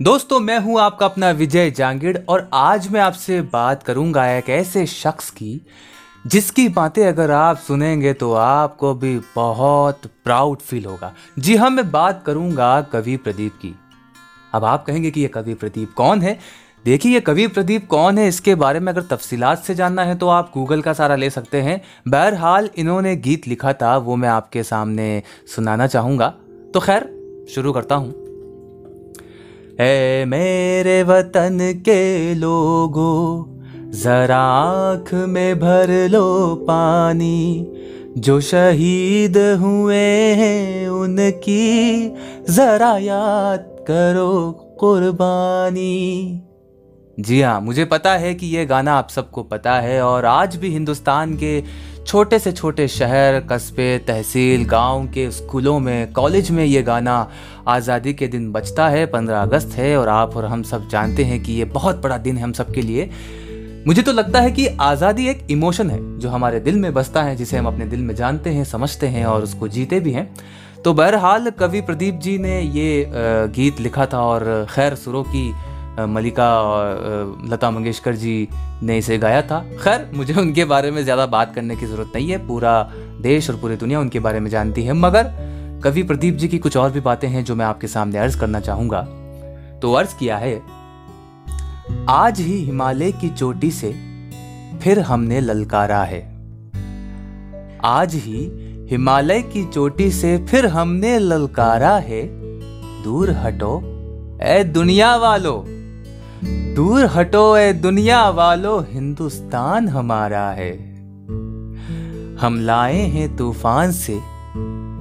दोस्तों, मैं हूँ आपका अपना विजय जांगिड़ और आज मैं आपसे बात करूँगा एक ऐसे शख्स की, जिसकी बातें अगर आप सुनेंगे तो आपको भी बहुत प्राउड फील होगा। जी हाँ मैं बात करूँगा कवि प्रदीप की। अब आप कहेंगे कि ये कवि प्रदीप कौन है? देखिए, ये कवि प्रदीप कौन है, इसके बारे में अगर तफसीलात से जानना है तो आप गूगल का सारा ले सकते हैं। बहरहाल, इन्होंने गीत लिखा था, वो मैं आपके सामने सुनाना चाहूँगा। तो खैर, शुरू करता हूँ। है मेरे वतन के लोगों, जरा आँख में भर लो पानी। जो शहीद हुए हैं उनकी जरा याद करो कुर्बानी। जी हाँ मुझे पता है कि ये गाना आप सबको पता है और आज भी हिंदुस्तान के छोटे से छोटे शहर, कस्बे, तहसील, गाँव के स्कूलों में, कॉलेज में ये गाना आज़ादी के दिन बचता है, पंद्रह अगस्त है और आप और हम सब जानते हैं कि ये बहुत बड़ा दिन है हम सब के लिए। मुझे तो लगता है कि आज़ादी एक इमोशन है जो हमारे दिल में बसता है, जिसे हम अपने दिल में जानते हैं, समझते हैं और उसको जीते भी हैं। तो बहरहाल कवि प्रदीप जी ने ये गीत लिखा था और खैर सुरों की मलिका और लता मंगेशकर जी ने इसे गाया था। खैर, मुझे उनके बारे में ज़्यादा बात करने की ज़रूरत नहीं है। पूरा देश और पूरी दुनिया उनके बारे में जानती है। मगर कवि प्रदीप जी की कुछ और भी बातें हैं जो मैं आपके सामने अर्ज़ करना चाहूँगा। तो अर्ज़ किया है, आज ही हिमालय की चोटी से फिर हमने ललकारा है। आज ही हिमालय की चोटी से फिर हमने ललकारा है। दूर हटो ए दुनिया वालों। दूर हटो ए दुनिया वालों, हिंदुस्तान हमारा है। हम लाए हैं तूफ़ान से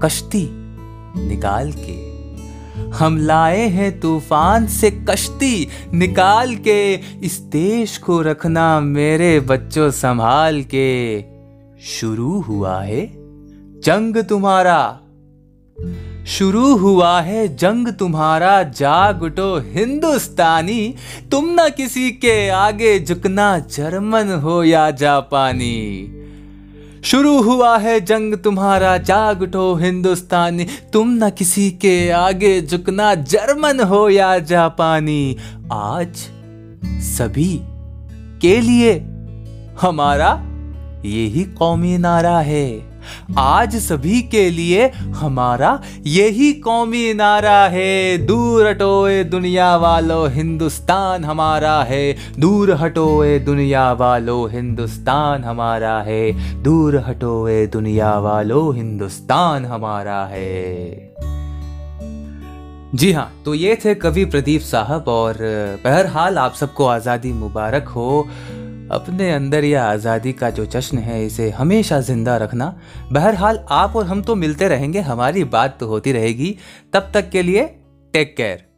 कश्ती निकाल के। हम लाए हैं तूफ़ान से कश्ती निकाल के। इस देश को रखना मेरे बच्चों संभाल के। शुरू हुआ है जंग तुम्हारा। शुरू हुआ है जंग तुम्हारा, जाग उठो हिंदुस्तानी। तुम ना किसी के आगे झुकना, जर्मन हो या जापानी। शुरू हुआ है जंग तुम्हारा, जाग उठो हिंदुस्तानी। तुम ना किसी के आगे झुकना, जर्मन हो या जापानी। आज सभी के लिए हमारा यही कौमी नारा है। आज सभी के लिए हमारा यही कौमी नारा है। दूर हटोए दुनिया वालो हिंदुस्तान हमारा है। दूर हटोए दुनिया वालों हिंदुस्तान हमारा है। दूर हटोए दुनिया वालो हिंदुस्तान हमारा है। जी हाँ तो ये थे कवि प्रदीप साहब और बहरहाल आप सबको आज़ादी मुबारक हो। अपने अंदर यह आज़ादी का जो जश्न है, इसे हमेशा ज़िंदा रखना। बहरहाल, आप और हम तो मिलते रहेंगे, हमारी बात तो होती रहेगी। तब तक के लिए टेक केयर